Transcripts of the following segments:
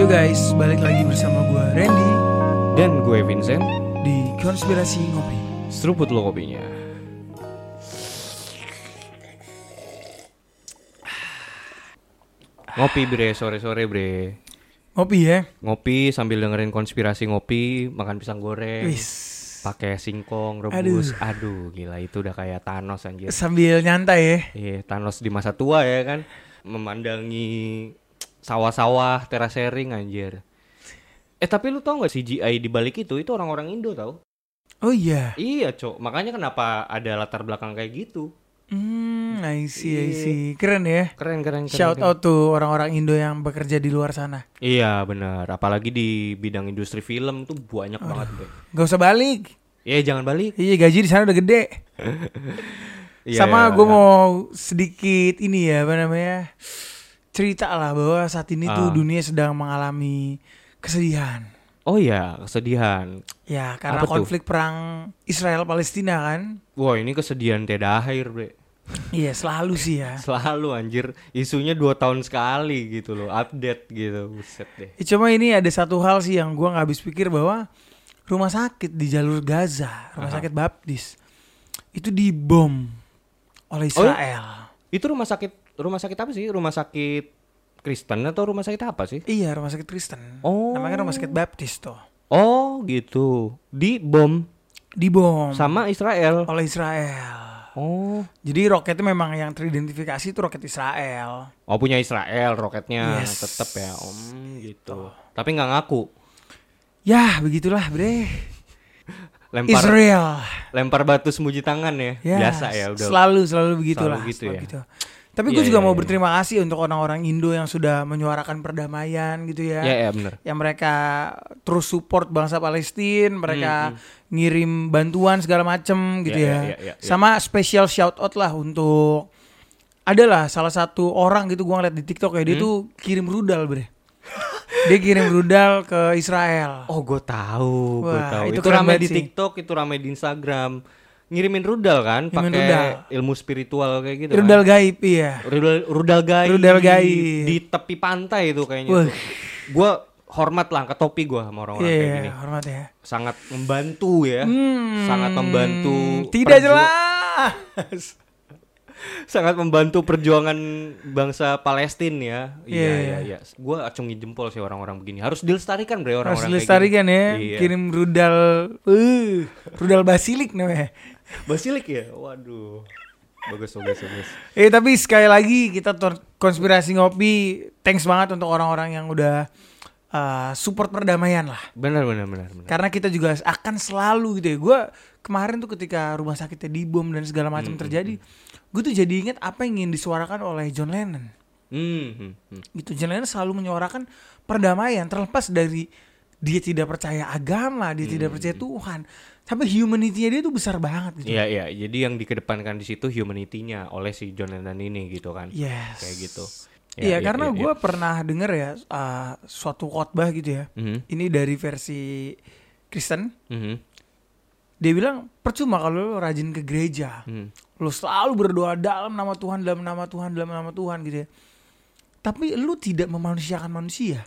Yo guys, balik lagi bersama gue Randy Dan gue Vincent di Konspirasi Ngopi. Seruput lo kopinya Ngopi bre, sore-sore bre Ngopi ya. Ngopi sambil dengerin konspirasi ngopi Makan pisang goreng Wis. pakai singkong, rebus Aduh. gila itu udah kayak Thanos anjir Sambil nyantai ya. Iya, Thanos di masa tua ya kan Memandangi sawah-sawah, terasering anjir Eh tapi lu tau gak CGI di balik itu, itu orang-orang Indo tau Oh iya. Iya cok, makanya kenapa ada latar belakang kayak gitu Hmm, I see, I see. Keren ya. Keren keren keren. Shout keren. out tuh orang-orang Indo yang bekerja di luar sana. Iya benar, apalagi di bidang industri film tuh banyak banget deh. Gak usah balik. Iya jangan balik. Iya gaji di sana udah gede. Iya, Sama iya, gue iya. mau sedikit ini ya apa namanya cerita lah bahwa saat ini tuh Ah. dunia sedang mengalami kesedihan. Oh iya, kesedihan. Ya karena Apa tuh? konflik perang Israel Palestina kan. Wah ini kesedihan tiada akhir bre. Iya selalu sih ya. Selalu anjir, isunya dua tahun sekali gitu loh, update gitu, buset deh. Ya, cuma ini ada satu hal sih yang gua nggak habis pikir bahwa rumah sakit di jalur Gaza, rumah Aha. sakit Baptis itu dibom oleh Oh, iya? Israel. Itu rumah sakit, rumah sakit apa sih? Rumah sakit Kristen atau rumah sakit apa sih? Iya rumah sakit Kristen. Oh. Namanya rumah sakit Baptis tuh. Oh gitu, di bom Dibom sama Israel. oleh Israel. Oh, Jadi roketnya memang yang teridentifikasi itu roket Israel. oh punya Israel roketnya Yes. tetep ya, om gitu. Tapi nggak ngaku. Ya begitulah bre. Lempar Israel. lempar batu semuji tangan ya, Ya, biasa ya udah. Selalu selalu begitulah. Selalu gitu selalu ya. gitu. Tapi gue Iya, juga iya, mau iya. berterima kasih untuk orang-orang Indo yang sudah menyuarakan perdamaian gitu ya. Ya ya bener. Yang mereka terus support bangsa Palestina, mereka Hmm, ngirim bantuan segala macem gitu Iya, ya. iya, iya, iya, iya. Sama special shout out lah untuk adalah salah satu orang gitu gua ngeliat di TikTok ya dia Hmm? tuh kirim rudal bre. dia kirim rudal ke Israel. Oh gue tahu, gue tahu. itu Itu, ramai di. TikTok, itu ramai di Instagram. Ngirimin rudal kan, pakai ilmu spiritual kayak gitu. rudal kan. gaib iya. Rudal rudal gaib. Rudal gaib. Di, tepi pantai itu kayaknya. Gua hormat lah ke topi gua sama orang-orang Iya, kayak gini. hormat ya. Sangat membantu ya. Hmm, Sangat membantu Tidak jelas. sangat membantu perjuangan bangsa Palestina ya. Iya Iya. iya iya. Gua acungi jempol sih orang-orang begini. Harus dilestarikan bre Harus orang-orang kayak dilestarikan ya. Iya. Kirim rudal, uh, rudal basilik namanya. Basilik ya? Waduh. Bagus bagus bagus. Eh tapi sekali lagi kita konspirasi ngopi, thanks banget untuk orang-orang yang udah uh, support perdamaian lah. Benar benar benar benar. Karena kita juga akan selalu gitu ya. Gue kemarin tuh ketika rumah sakitnya dibom dan segala macam Hmm, terjadi, gue tuh jadi inget apa yang ingin disuarakan oleh John Lennon. Hmm, hmm, hmm. Gitu John Lennon selalu menyuarakan perdamaian terlepas dari dia tidak percaya agama, dia tidak percaya Tuhan, tapi humanity-nya dia tuh besar banget gitu. Iya iya. Jadi yang dikedepankan di situ humanity-nya oleh si John Lennon ini gitu kan. Yes. Kayak gitu. Iya, karena iya, gue pernah denger ya uh, suatu khotbah gitu ya. Mhm, Ini dari versi Kristen. mhm, Dia bilang percuma kalau lo rajin ke gereja, mhm. lo selalu berdoa dalam nama Tuhan, dalam nama Tuhan, dalam nama Tuhan gitu ya. Tapi lu tidak memanusiakan manusia.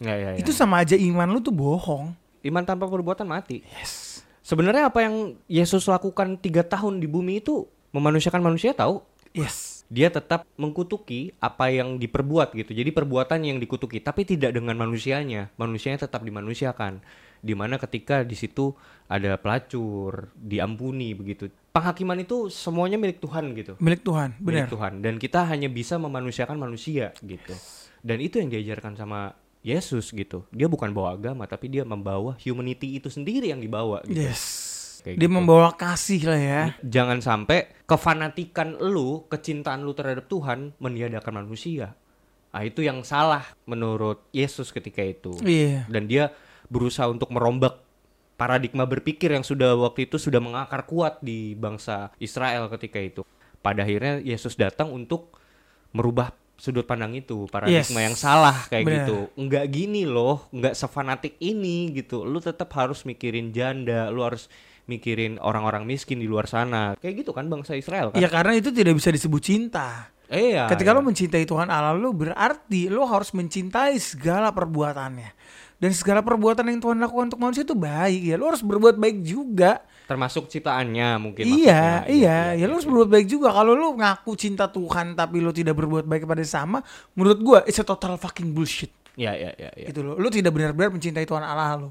Ya, ya, ya. Itu sama aja iman lu tuh bohong. iman tanpa perbuatan mati. Yes. Sebenarnya apa yang Yesus lakukan tiga tahun di bumi itu memanusiakan manusia tahu? Yes. Dia tetap mengkutuki apa yang diperbuat gitu. Jadi perbuatan yang dikutuki, tapi tidak dengan manusianya. Manusianya tetap dimanusiakan. Di mana ketika di situ ada pelacur, diampuni begitu. Penghakiman itu semuanya milik Tuhan gitu. Milik Tuhan, benar. milik Tuhan dan kita hanya bisa memanusiakan manusia gitu dan itu yang diajarkan sama Yesus gitu dia bukan bawa agama tapi dia membawa humanity itu sendiri yang dibawa gitu Yes. Kayak Dia gitu. membawa kasih lah ya. jangan sampai kefanatikan lu kecintaan lu terhadap Tuhan meniadakan manusia ah itu yang salah menurut Yesus ketika itu Iya. dan dia berusaha untuk merombak paradigma berpikir yang sudah waktu itu sudah mengakar kuat di bangsa Israel ketika itu. Pada akhirnya Yesus datang untuk merubah sudut pandang itu, paradigma Yes. yang salah kayak Benar. gitu. Enggak gini loh, enggak sefanatik ini gitu. Lu tetap harus mikirin janda, lu harus mikirin orang-orang miskin di luar sana. Kayak gitu kan bangsa Israel kan? Ya karena itu tidak bisa disebut cinta. Iya. Ketika iya. lo mencintai Tuhan Allah lo berarti lo harus mencintai segala perbuatannya. Dan segala perbuatan yang Tuhan lakukan untuk manusia itu baik ya. Lo harus berbuat baik juga. Termasuk ciptaannya mungkin Iya, maksudnya. iya, ya lo harus berbuat baik juga. Kalau lo ngaku cinta Tuhan tapi lo tidak berbuat baik kepada sama, menurut gua it's a total fucking bullshit. Iya, iya, iya, iya. Gitu lo. Lo tidak benar-benar mencintai Tuhan Allah lo.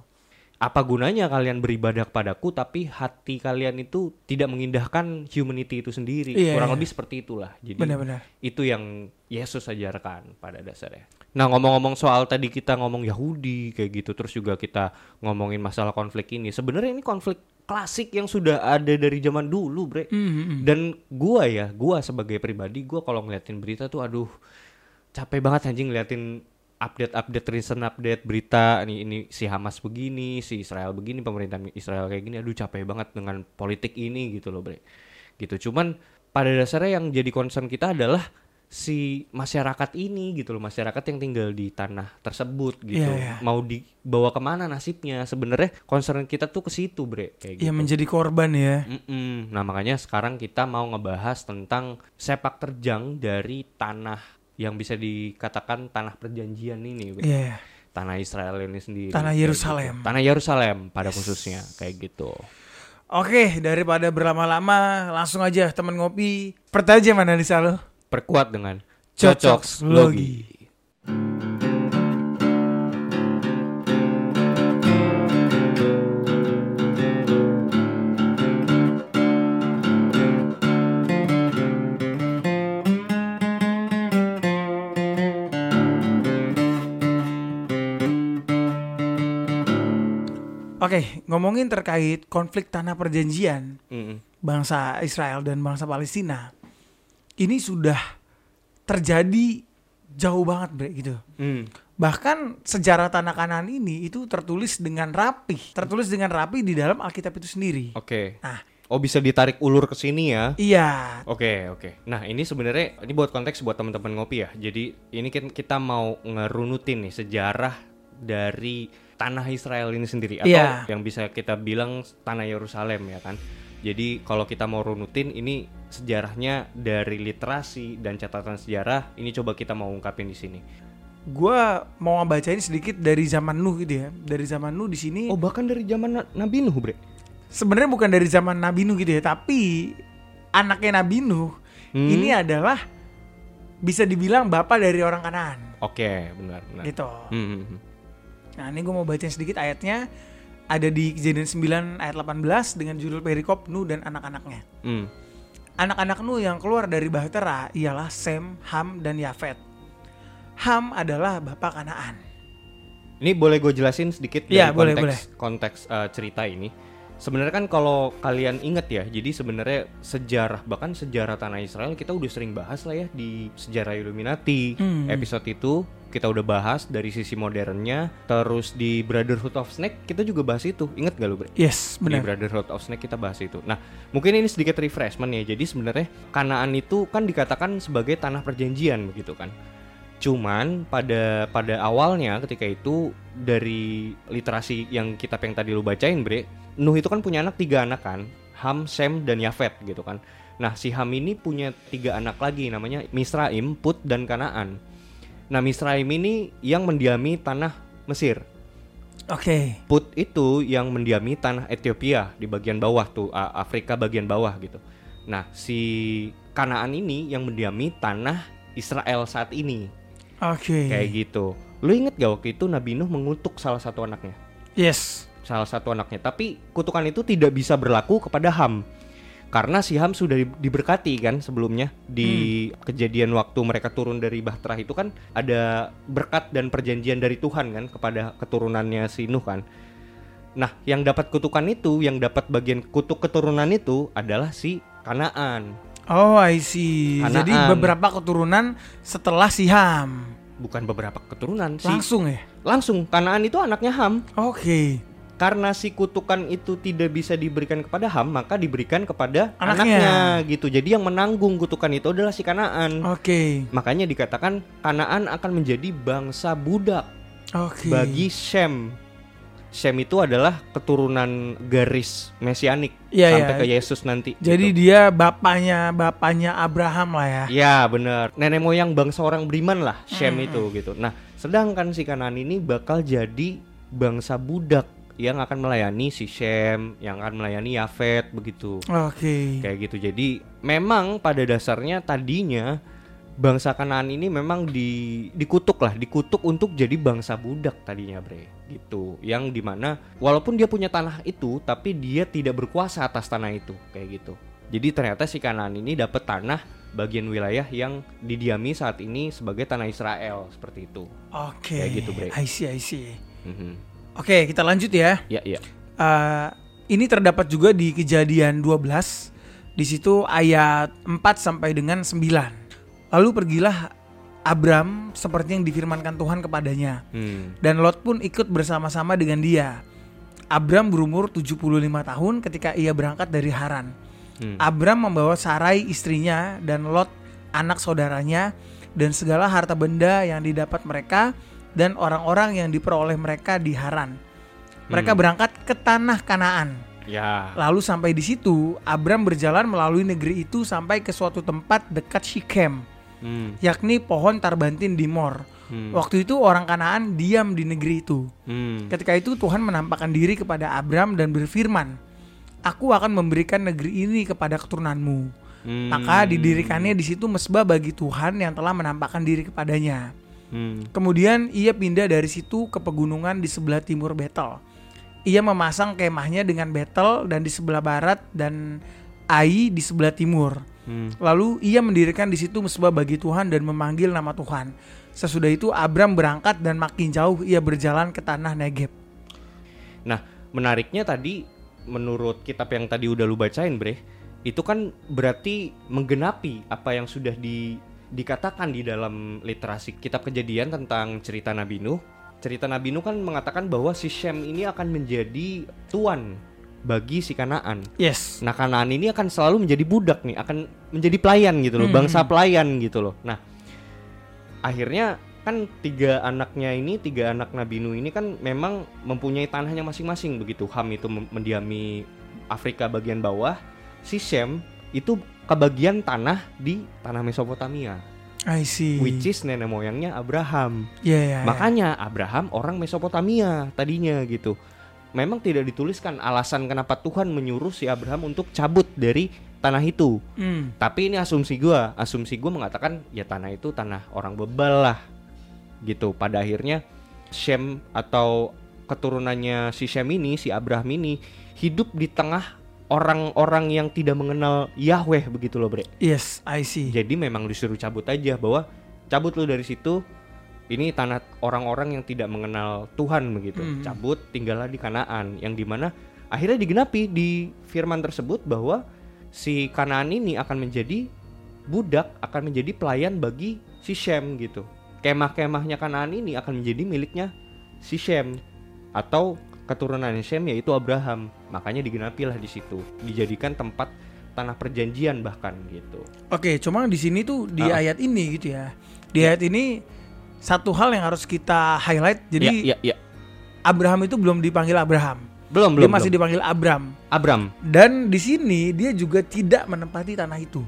Apa gunanya kalian beribadah kepadaku tapi hati kalian itu tidak mengindahkan humanity itu sendiri? Iya, Kurang iya. lebih seperti itulah. Jadi Benar-benar. itu yang Yesus ajarkan pada dasarnya. Nah ngomong-ngomong soal tadi kita ngomong Yahudi kayak gitu, terus juga kita ngomongin masalah konflik ini. Sebenarnya ini konflik klasik yang sudah ada dari zaman dulu, bre. Hmm, Dan gua ya, gua sebagai pribadi, gua kalau ngeliatin berita tuh, aduh, capek banget anjing ngeliatin update-update recent update berita ini ini si Hamas begini, si Israel begini, pemerintah Israel kayak gini, aduh capek banget dengan politik ini gitu loh, bre. Gitu. Cuman pada dasarnya yang jadi concern kita adalah si masyarakat ini gitu loh masyarakat yang tinggal di tanah tersebut gitu Iya, iya. mau dibawa ke mana nasibnya sebenarnya concern kita tuh ke situ bre kayak gitu Ya menjadi korban ya. Mm-mm. Nah makanya sekarang kita mau ngebahas tentang sepak terjang dari tanah yang bisa dikatakan tanah perjanjian ini, Bro. Iya. tanah Israel ini sendiri. Tanah kayak Yerusalem. gitu. Tanah Yerusalem pada khususnya kayak gitu. Oke, daripada berlama-lama, langsung aja temen ngopi. Pertajam analisa lo. Perkuat dengan Cocok logi. Oke, ngomongin terkait konflik tanah perjanjian Mm-mm. bangsa Israel dan bangsa Palestina. Ini sudah terjadi jauh banget, Bre, gitu. Mm. Bahkan sejarah tanah kanan ini itu tertulis dengan rapi, tertulis dengan rapi di dalam Alkitab itu sendiri. Oke. Nah, Oh bisa ditarik ulur ke sini ya? iya, Oke oke. Nah ini sebenarnya ini buat konteks buat teman-teman ngopi ya. Jadi ini kan kita mau ngerunutin nih sejarah dari tanah Israel ini sendiri atau Iya. yang bisa kita bilang tanah Yerusalem ya kan. Jadi kalau kita mau runutin ini sejarahnya dari literasi dan catatan sejarah ini coba kita mau ungkapin di sini. gua mau ngebacain sedikit dari zaman Nuh gitu ya. Dari zaman Nuh di sini Oh bahkan dari zaman Na- Nabi Nuh bre. sebenarnya bukan dari zaman Nabi Nuh gitu ya, tapi anaknya Nabi Nuh Hmm. ini adalah bisa dibilang bapak dari orang Kanaan Oke benar benar. gitu. Hmm, hmm, hmm. Nah, ini gue mau bacain sedikit ayatnya. Ada di Kejadian 9 ayat 18 dengan judul perikop Nuh dan anak-anaknya. Hmm. Anak-anak Nuh yang keluar dari Bahtera ialah Sem, Ham, dan Yafet. Ham adalah bapak Kanaan. Ini boleh gue jelasin sedikit dari Iya, boleh, konteks boleh. konteks uh, cerita ini. Sebenarnya kan kalau kalian inget ya, jadi sebenarnya sejarah bahkan sejarah tanah Israel kita udah sering bahas lah ya di sejarah Illuminati Hmm. episode itu kita udah bahas dari sisi modernnya. Terus di Brotherhood of Snake kita juga bahas itu. Ingat gak lu Bre? Yes, Di benar. Brotherhood of Snake kita bahas itu. Nah, mungkin ini sedikit refreshment ya. Jadi sebenarnya Kanaan itu kan dikatakan sebagai tanah perjanjian begitu kan. Cuman pada pada awalnya ketika itu dari literasi yang kitab yang tadi lu bacain, Bre, Nuh itu kan punya anak tiga anak kan, Ham, Sem, dan Yafet gitu kan. Nah si Ham ini punya tiga anak lagi namanya Misraim, Put, dan Kanaan. Nah Misraim ini yang mendiami tanah Mesir. Oke. Put itu yang mendiami tanah Ethiopia di bagian bawah tuh Afrika bagian bawah gitu. Nah si Kanaan ini yang mendiami tanah Israel saat ini Oke. kayak gitu. Lu inget gak waktu itu Nabi Nuh mengutuk salah satu anaknya? Yes. Salah satu anaknya. Tapi kutukan itu tidak bisa berlaku kepada Ham. Karena si Ham sudah di- diberkati kan sebelumnya di kejadian waktu mereka turun dari Bahtera itu kan ada berkat dan perjanjian dari Tuhan kan kepada keturunannya si Nuh kan. Nah, yang dapat kutukan itu, yang dapat bagian kutuk keturunan itu adalah si Kanaan. Oh, I see. Jadi Kanaan. beberapa keturunan setelah si Ham. Bukan beberapa keturunan si Langsung ya? langsung Kanaan itu anaknya Ham. Oke. karena si kutukan itu tidak bisa diberikan kepada Ham, maka diberikan kepada Anaknya. anaknya, gitu. Jadi yang menanggung kutukan itu adalah si Kanaan. Oke. Makanya dikatakan Kanaan akan menjadi bangsa budak Oke. bagi Shem. Shem itu adalah keturunan garis mesianik Iya, sampai iya. ke Yesus nanti. Jadi gitu. dia bapaknya bapaknya Abraham lah ya. Ya bener Nenek moyang bangsa orang beriman lah Shem Hmm. itu gitu Nah sedangkan si Kanan ini bakal jadi bangsa budak Yang akan melayani si Shem Yang akan melayani Yafet begitu Oke. Kayak gitu Jadi memang pada dasarnya tadinya Bangsa Kanaan ini memang di, dikutuk lah Dikutuk untuk jadi bangsa budak tadinya bre Gitu Yang di mana walaupun dia punya tanah itu Tapi dia tidak berkuasa atas tanah itu Kayak gitu Jadi ternyata si Kanaan ini dapat tanah bagian wilayah yang didiami saat ini sebagai tanah Israel Seperti itu Oke. Kayak gitu, Bre. I see, I see. Mhm. Oke, kita lanjut ya. Ya ya Eh, ini terdapat juga di Kejadian 12. Di situ ayat 4 sampai dengan 9. Lalu pergilah Abram seperti yang difirmankan Tuhan kepadanya. Hmm. Dan Lot pun ikut bersama-sama dengan dia. Abram berumur 75 tahun ketika ia berangkat dari Haran. Hmm. Abram membawa Sarai istrinya dan Lot anak saudaranya dan segala harta benda yang didapat mereka dan orang-orang yang diperoleh mereka di Haran. Mereka Hmm. berangkat ke tanah Kanaan. Ya Lalu sampai di situ, Abram berjalan melalui negeri itu sampai ke suatu tempat dekat Shichem, Hmm. yakni pohon tarbantin di Mor. Hmm. Waktu itu orang Kanaan diam di negeri itu. Hmm. Ketika itu Tuhan menampakkan diri kepada Abram dan berfirman, Aku akan memberikan negeri ini kepada keturunanmu. Hmm. Maka didirikannya di situ mesbah bagi Tuhan yang telah menampakkan diri kepadanya. Hmm. Kemudian ia pindah dari situ ke pegunungan di sebelah timur Betel. Ia memasang kemahnya dengan Betel dan di sebelah barat dan Ai di sebelah timur. Hmm. Lalu ia mendirikan di situ mesbah bagi Tuhan dan memanggil nama Tuhan. Sesudah itu Abram berangkat dan makin jauh ia berjalan ke tanah Negeb. Nah, menariknya tadi menurut kitab yang tadi udah lu bacain, Bre, itu kan berarti menggenapi apa yang sudah di dikatakan di dalam literasi kitab Kejadian tentang cerita Nabi Nuh. Cerita Nabi Nuh kan mengatakan bahwa si Shem ini akan menjadi tuan bagi si Kanaan. Yes. Nah, Kanaan ini akan selalu menjadi budak nih, akan menjadi pelayan gitu loh, Hmm. bangsa pelayan gitu loh. Nah, akhirnya kan tiga anaknya ini, tiga anak Nabi Nuh ini kan memang mempunyai tanahnya masing-masing begitu. Ham itu mendiami Afrika bagian bawah, si Shem itu kebagian tanah di tanah Mesopotamia, I see. which is nenek moyangnya Abraham. Ya, ya, ya. Makanya Abraham orang Mesopotamia tadinya gitu. Memang tidak dituliskan alasan kenapa Tuhan menyuruh si Abraham untuk cabut dari tanah itu. Hmm. Tapi ini asumsi gua, asumsi gua mengatakan ya tanah itu tanah orang bebal lah. Gitu. Pada akhirnya Shem atau keturunannya si Shem ini, si Abraham ini hidup di tengah orang-orang yang tidak mengenal Yahweh begitu loh, Bre. Yes, I see. Jadi memang disuruh cabut aja bahwa cabut lu dari situ. Ini tanah orang-orang yang tidak mengenal Tuhan begitu. Hmm. Cabut tinggallah di Kanaan yang di mana akhirnya digenapi di firman tersebut bahwa si Kanaan ini akan menjadi budak, akan menjadi pelayan bagi si Shem gitu. Kemah-kemahnya Kanaan ini akan menjadi miliknya si Shem atau keturunan Shem yaitu Abraham. Makanya digenapilah di situ, dijadikan tempat tanah perjanjian bahkan gitu. Oke, cuma di sini tuh di Ah. ayat ini gitu ya. Di ayat ini satu hal yang harus kita highlight. Jadi ya, ya, ya. Abraham itu belum dipanggil Abraham. Belum, dia belum. masih belum. dipanggil Abram. Abram. Dan di sini dia juga tidak menempati tanah itu.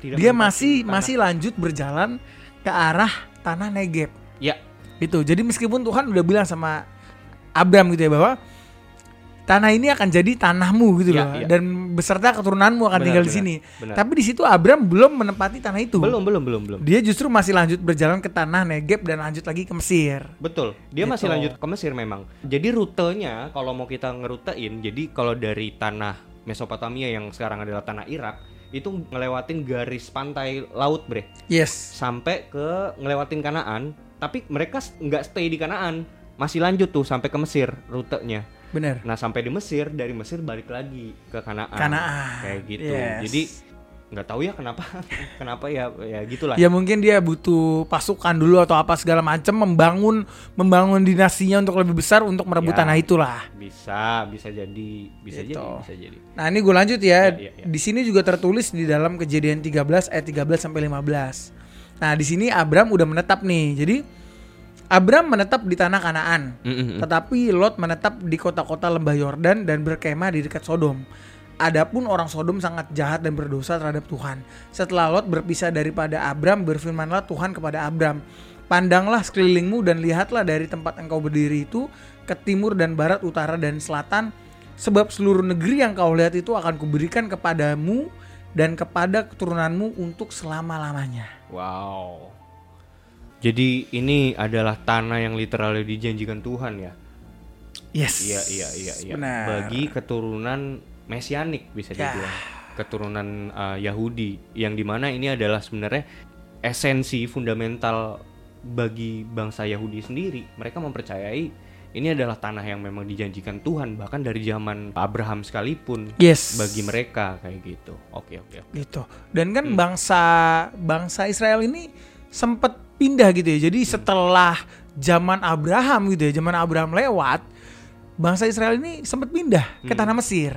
Tidak dia masih tanah. masih lanjut berjalan ke arah tanah Negeb. Ya, Gitu. Jadi meskipun Tuhan udah bilang sama Abram gitu ya bahwa tanah ini akan jadi tanahmu gitu Ya, loh ya. dan beserta keturunanmu akan Benar, tinggal di sini. benar. Tapi di situ Abram belum menempati tanah itu. belum, belum, belum, belum. Dia justru masih lanjut berjalan ke tanah Negeb dan lanjut lagi ke Mesir. Betul. Dia masih Gitu. lanjut ke Mesir memang. Jadi rutenya kalau mau kita ngerutein, jadi kalau dari tanah Mesopotamia yang sekarang adalah tanah Irak, itu ngelewatin garis pantai laut, Bre. Yes. Sampai ke ngelewatin Kanaan, tapi mereka nggak stay di Kanaan. Masih lanjut tuh sampai ke Mesir rutenya. Bener. Nah, sampai di Mesir, dari Mesir balik lagi ke Kanaan. Kanaan. Kayak gitu. Yes. Jadi nggak tahu ya kenapa kenapa ya ya gitulah. Ya mungkin dia butuh pasukan dulu atau apa segala macam membangun membangun dinastinya untuk lebih besar untuk merebut Ya. tanah itulah. Bisa, bisa jadi, bisa Gitu. jadi, bisa jadi. Nah, ini gue lanjut ya. Ya, ya, ya. Di sini juga tertulis di dalam Kejadian 13 ayat 13 sampai 15. Nah, di sini Abram udah menetap nih. Jadi Abram menetap di tanah Kanaan, Mm-mm. tetapi Lot menetap di kota-kota lembah Yordan dan berkemah di dekat Sodom. Adapun orang Sodom sangat jahat dan berdosa terhadap Tuhan. Setelah Lot berpisah daripada Abram, berfirmanlah Tuhan kepada Abram, Pandanglah sekelilingmu dan lihatlah dari tempat engkau berdiri itu ke timur dan barat, utara dan selatan, sebab seluruh negeri yang kau lihat itu akan kuberikan kepadamu dan kepada keturunanmu untuk selama-lamanya. Wow. Jadi ini adalah tanah yang literally dijanjikan Tuhan ya. Yes. Iya iya iya iya. Benar. Bagi keturunan mesianik bisa Ya. dibilang. Keturunan uh, Yahudi yang di mana ini adalah sebenarnya esensi fundamental bagi bangsa Yahudi sendiri. Mereka mempercayai ini adalah tanah yang memang dijanjikan Tuhan bahkan dari zaman Abraham sekalipun Yes. bagi mereka kayak gitu. Oke oke. oke. gitu. Dan kan bangsa bangsa Israel ini sempat pindah gitu ya. Jadi setelah zaman Abraham gitu ya, zaman Abraham lewat, bangsa Israel ini sempat pindah ke tanah Mesir.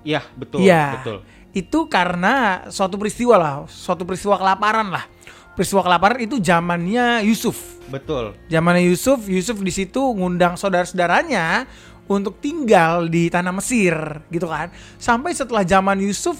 Iya betul Iya. betul. Itu karena suatu peristiwa lah, suatu peristiwa kelaparan lah. Peristiwa kelaparan itu zamannya Yusuf. Betul. Zamannya Yusuf, Yusuf di situ ngundang saudara-saudaranya untuk tinggal di tanah Mesir gitu kan. Sampai setelah zaman Yusuf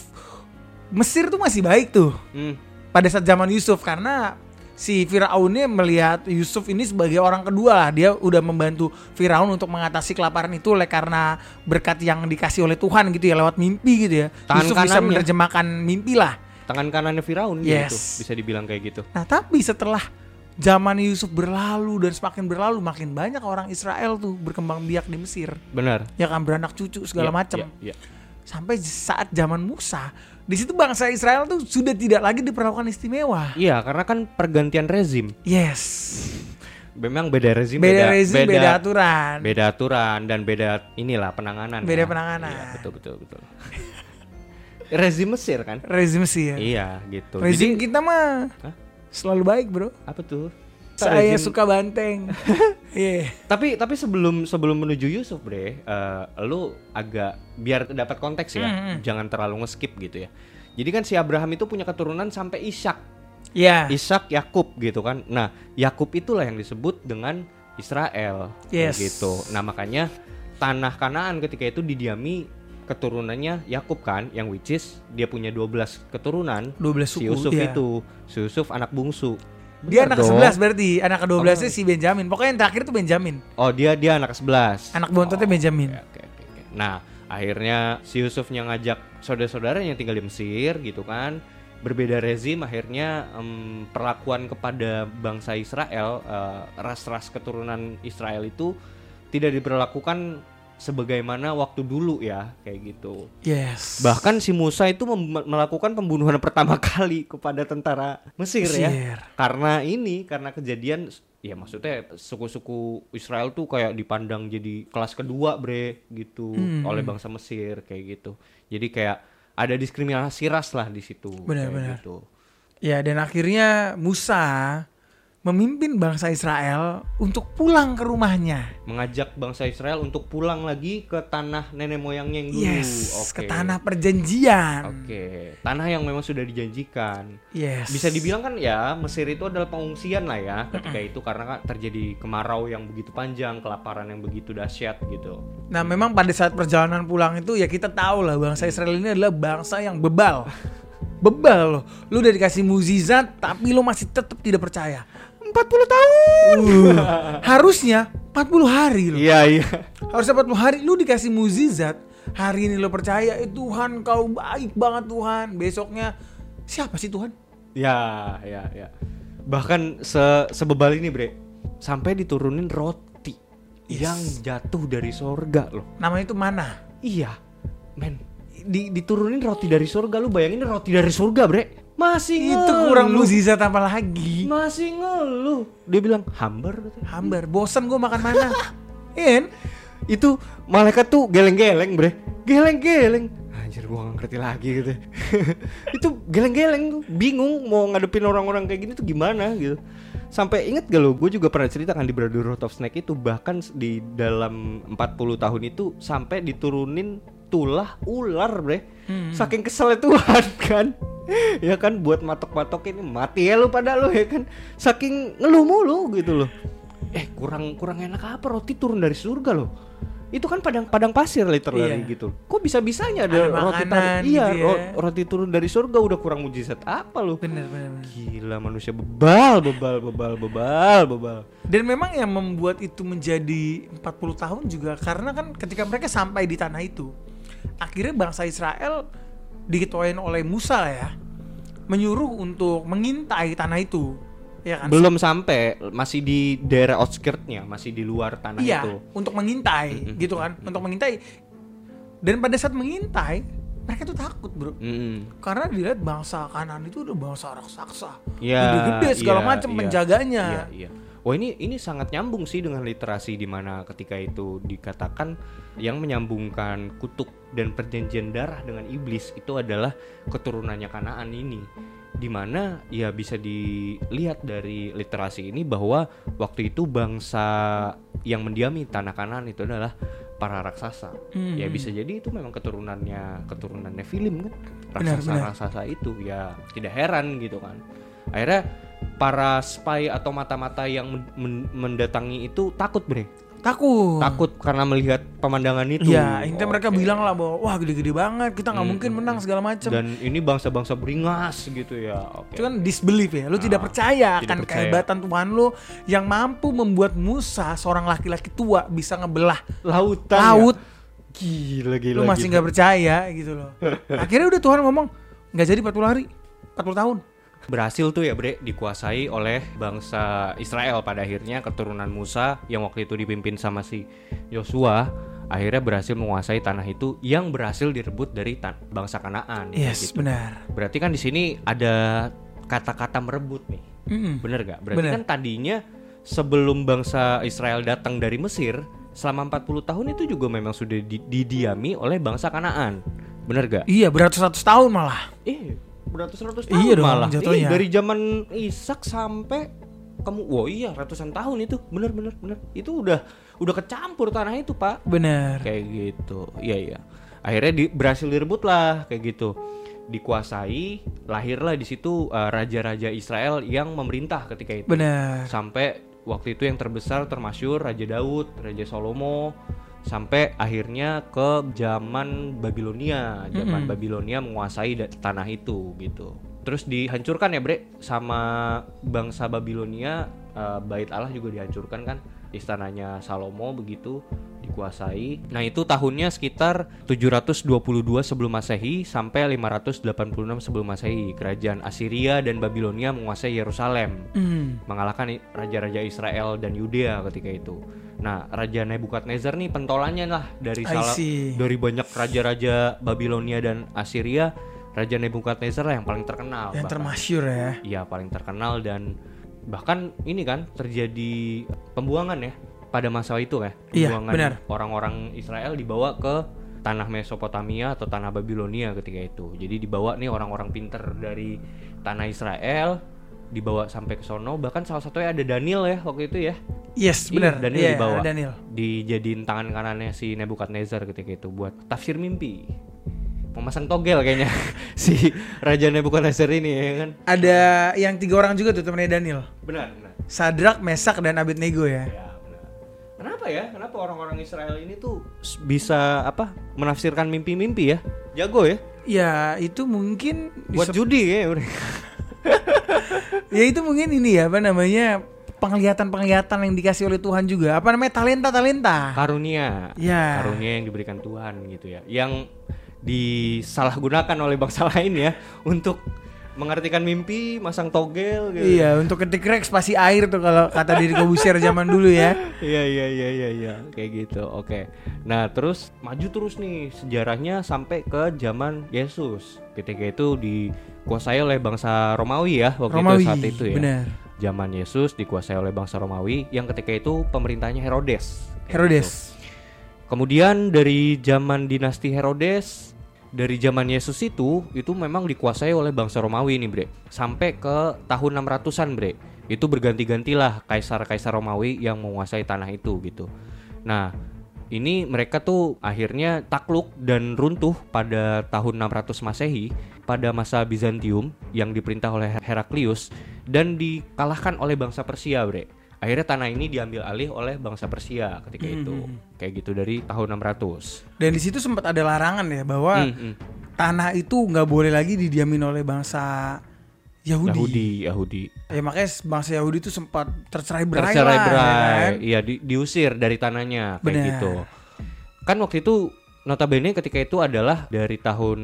Mesir tuh masih baik tuh Hmm. pada saat zaman Yusuf karena si Firaun ini melihat Yusuf ini sebagai orang kedua lah dia udah membantu Firaun untuk mengatasi kelaparan itu oleh karena berkat yang dikasih oleh Tuhan gitu ya lewat mimpi gitu ya Tangan Yusuf bisa kanannya. menerjemahkan mimpi lah Tangan kanannya Firaun Yes. gitu bisa dibilang kayak gitu. nah tapi setelah zaman Yusuf berlalu dan semakin berlalu makin banyak orang Israel tuh berkembang biak di Mesir Benar. ya kan beranak cucu segala Iya, macam iya, iya. sampai saat zaman Musa di situ bangsa Israel tuh sudah tidak lagi diperlakukan istimewa Iya, karena kan pergantian rezim. yes Memang beda rezim, beda, rezim beda, aturan beda aturan dan beda inilah penanganan. Beda ya. penanganan. Iya, betul betul betul. rezim Mesir kan? rezim Mesir Iya, gitu. rezim Jadi kita mah Hah? selalu baik bro apa tuh? Saya Rezim- suka banteng iya Tapi tapi sebelum sebelum menuju Yusuf, Bre, eh, lu agak biar dapat konteks ya, Hmm, jangan terlalu nge-skip gitu ya. Jadi kan si Abraham itu punya keturunan sampai Ishak. ya Ishak Yakub gitu kan. Nah, Yakub itulah yang disebut dengan Israel Yes. gitu. Nah, makanya tanah Kanaan ketika itu didiami keturunannya Yakub kan yang which is dia punya 12 keturunan 12 si suku Yusuf iya. itu. Si Yusuf anak bungsu. Dia Bener anak dong. ke-11 berarti anak ke-12 nya si Benjamin pokoknya yang terakhir tuh Benjamin Oh, dia dia anak ke-11. Anak bontotnya Oh, Benjamin. Oke, oke, oke, oke. Nah, akhirnya si Yusufnya ngajak saudara-saudara yang tinggal di Mesir gitu kan. Berbeda rezim akhirnya em, perlakuan kepada bangsa Israel, eh, ras-ras keturunan Israel itu tidak diperlakukan sebagaimana waktu dulu ya, kayak gitu. yes Bahkan si Musa itu melakukan pembunuhan pertama kali kepada tentara Mesir, ya. Mesir. Karena ini, karena kejadian ya maksudnya suku-suku Israel tuh kayak dipandang jadi kelas kedua, Bre, gitu Hmm. oleh bangsa Mesir kayak gitu. Jadi kayak ada diskriminasi ras lah di situ. Benar, kayak benar. Gitu. ya dan akhirnya Musa memimpin bangsa Israel untuk pulang ke rumahnya Mengajak bangsa Israel untuk pulang lagi ke tanah nenek moyangnya yang dulu. yes Oke. ke tanah perjanjian Oke, tanah yang memang sudah dijanjikan. yes Bisa dibilang kan ya Mesir itu adalah pengungsian lah ya ketika itu karena kan terjadi kemarau yang begitu panjang, kelaparan yang begitu dahsyat gitu. Nah memang pada saat perjalanan pulang itu ya kita tahu lah bangsa Israel ini adalah bangsa yang bebal. Bebal loh. Lu udah dikasih mukjizat tapi lu masih tetap tidak percaya. 40 tahun. Uh, harusnya 40 hari loh. Iya iya. Harusnya 40 hari lu dikasih mukjizat. Hari ini lu percaya, eh Tuhan kau baik banget Tuhan. Besoknya siapa sih Tuhan? Ya ya ya. Bahkan se sebebal ini bre, sampai diturunin roti yang jatuh dari sorga loh. Namanya itu mana? Iya, men. Di, diturunin roti dari surga lu bayangin roti dari surga bre masih Itu kurang ngeluh. mukjizat apa lagi? masih ngeluh dia bilang hambar katanya. Hambar, bosan gue makan mana? In, itu malaikat tuh geleng-geleng bre geleng-geleng anjir gua gak ngerti lagi gitu itu geleng-geleng bingung mau ngadepin orang-orang kayak gini tuh gimana gitu sampai inget gak lo gue juga pernah cerita kan di Brotherhood of Snake itu bahkan di dalam 40 tahun itu sampai diturunin tulah ular bre. Saking keselnya Tuhan kan. Ya kan buat matok-matok ini mati ya lu pada lu ya kan. Saking ngeluh mulu gitu loh. Eh kurang kurang enak apa? Roti turun dari surga loh. Itu kan padang padang pasir literally Iya. gitu. Kok bisa bisanya ada, Ada roti makanan tar- iya gitu ya. ro- roti turun dari surga udah kurang mujizat apa loh Bener, bener, bener. gila manusia bebal bebal bebal bebal bebal. Dan memang yang membuat itu menjadi 40 tahun juga karena kan ketika mereka sampai di tanah itu, akhirnya bangsa Israel diketuain oleh Musa ya, menyuruh untuk mengintai tanah itu. Ya kan? belum sampai masih di daerah outskirtnya masih di luar tanah Iya, itu untuk mengintai gitu kan, untuk mengintai. Dan pada saat mengintai, mereka tuh takut, Bro. Mm-mm. Karena dilihat bangsa kanan itu udah bangsa raksasa. Iya, Gede-gede segala iya, macam iya. penjaganya. Iya, iya. Wah ini ini sangat nyambung sih dengan literasi di mana ketika itu dikatakan yang menyambungkan kutuk dan perjanjian darah dengan iblis itu adalah keturunannya Kanaan ini. Di mana ya bisa dilihat dari literasi ini bahwa waktu itu bangsa yang mendiami tanah Kanaan itu adalah para raksasa. Hmm. Ya bisa jadi itu memang keturunannya keturunannya film kan. Raksasa benar. raksasa itu ya tidak heran gitu kan akhirnya para spy atau mata-mata yang men- men- mendatangi itu takut bre Takut. takut karena melihat pemandangan itu Iya, intinya mereka Oke. bilang lah bahwa wah gede-gede banget, kita nggak Hmm, mungkin menang segala macam. dan ini bangsa-bangsa beringas gitu ya oke Itu kan disbelief ya, lu Ah, tidak percaya tidak akan percaya. kehebatan Tuhan lu yang mampu membuat Musa seorang laki-laki tua bisa ngebelah lautan laut. ya? gila gila Lu masih nggak percaya gitu loh. Akhirnya udah Tuhan ngomong nggak jadi 40 hari, 40 tahun. Berhasil tuh ya bre dikuasai oleh bangsa Israel pada akhirnya keturunan Musa yang waktu itu dipimpin sama si Yosua akhirnya berhasil menguasai tanah itu yang berhasil direbut dari bangsa Kanaan Yes, gitu. benar. Berarti kan di sini ada kata-kata merebut nih. Mm-mm. Bener gak? Berarti Bener. kan tadinya sebelum bangsa Israel datang dari Mesir, selama 40 tahun itu juga memang sudah di- didiami oleh bangsa Kanaan. Bener gak? Iya, beratus-ratus tahun malah. Eh, beratus-ratus tahun Iya dong, malah. Jatuhnya. dari zaman Ishak sampai kamu, wah iya ratusan tahun itu, bener bener bener. Itu udah udah kecampur tanah itu pak. Bener. Kayak gitu, iya iya. Akhirnya di, berhasil direbut lah kayak gitu. Dikuasai, lahirlah di situ uh, raja-raja Israel yang memerintah ketika itu. Bener. Sampai waktu itu yang terbesar termasyur Raja Daud, Raja Salomo, sampai akhirnya ke zaman Babilonia. Zaman Mm-mm. Babilonia menguasai tanah itu gitu. Terus dihancurkan ya, Bre, sama bangsa Babilonia, uh, Bait Allah juga dihancurkan kan. Istananya Salomo begitu dikuasai. Nah, itu tahunnya sekitar 722 sebelum Masehi sampai 586 sebelum Masehi. Kerajaan Assyria dan Babilonia menguasai Yerusalem Mm. mengalahkan raja-raja Israel dan Yudea ketika itu. Nah, Raja Nebukadnezar nih pentolannya lah dari salah dari banyak raja-raja Babilonia dan Assyria, Raja Nebukadnezar lah yang paling terkenal. Yang bahkan. termasyur ya. Iya, paling terkenal dan bahkan ini kan terjadi pembuangan ya pada masa itu ya. Iya, Pembuangan benar. orang-orang Israel dibawa ke tanah Mesopotamia atau tanah Babilonia ketika itu. Jadi dibawa nih orang-orang pinter dari tanah Israel dibawa sampai ke sono bahkan salah satunya ada Daniel ya waktu itu ya Yes, Iya, benar. Daniel Iya, dibawa Daniel. dijadiin tangan kanannya si Nebukadnezar ketika itu buat tafsir mimpi memasang togel kayaknya si Raja Nebukadnezar ini ya kan Ada yang tiga orang juga tuh temennya Daniel. benar benar Sadrak, Mesak, dan Abednego ya. Ya, benar. Kenapa ya? Kenapa orang-orang Israel ini tuh bisa apa? Menafsirkan mimpi-mimpi ya? Jago ya? Ya itu mungkin Buat judi ya. ya itu mungkin ini ya apa namanya penglihatan-penglihatan yang dikasih oleh Tuhan juga. Apa namanya talenta-talenta. Karunia. Ya. Karunia yang diberikan Tuhan gitu ya. Yang disalahgunakan oleh bangsa lain ya untuk mengartikan mimpi, masang togel gitu. Iya, untuk ketik rek spasi air tuh kalau kata diri Kobusier zaman dulu ya. Iya iya iya iya iya kayak gitu. Oke. Nah, terus maju terus nih sejarahnya sampai ke zaman Yesus. Ketika itu dikuasai oleh bangsa Romawi ya waktu Romawi. itu saat itu ya. Benar. Zaman Yesus dikuasai oleh bangsa Romawi yang ketika itu pemerintahnya Herodes. Kayak gitu. Herodes. Kemudian dari zaman dinasti Herodes dari zaman Yesus itu itu memang dikuasai oleh bangsa Romawi nih, Bre. Sampai ke tahun 600-an, Bre. Itu berganti-gantilah kaisar-kaisar Romawi yang menguasai tanah itu gitu. Nah, ini mereka tuh akhirnya takluk dan runtuh pada tahun 600 Masehi pada masa Bizantium yang diperintah oleh Heraklius dan dikalahkan oleh bangsa Persia, Bre. Akhirnya tanah ini diambil alih oleh bangsa Persia ketika Hmm, itu. Kayak gitu dari tahun 600. Dan di situ sempat ada larangan ya bahwa Hmm, hmm. tanah itu nggak boleh lagi didiamin oleh bangsa Yahudi. Yahudi, Yahudi. Ya makanya bangsa Yahudi itu sempat tercerai berai Tercerai lah, berai. ya kan? Iya, di- diusir dari tanahnya kayak Benar. gitu. Kan waktu itu notabene ketika itu adalah dari tahun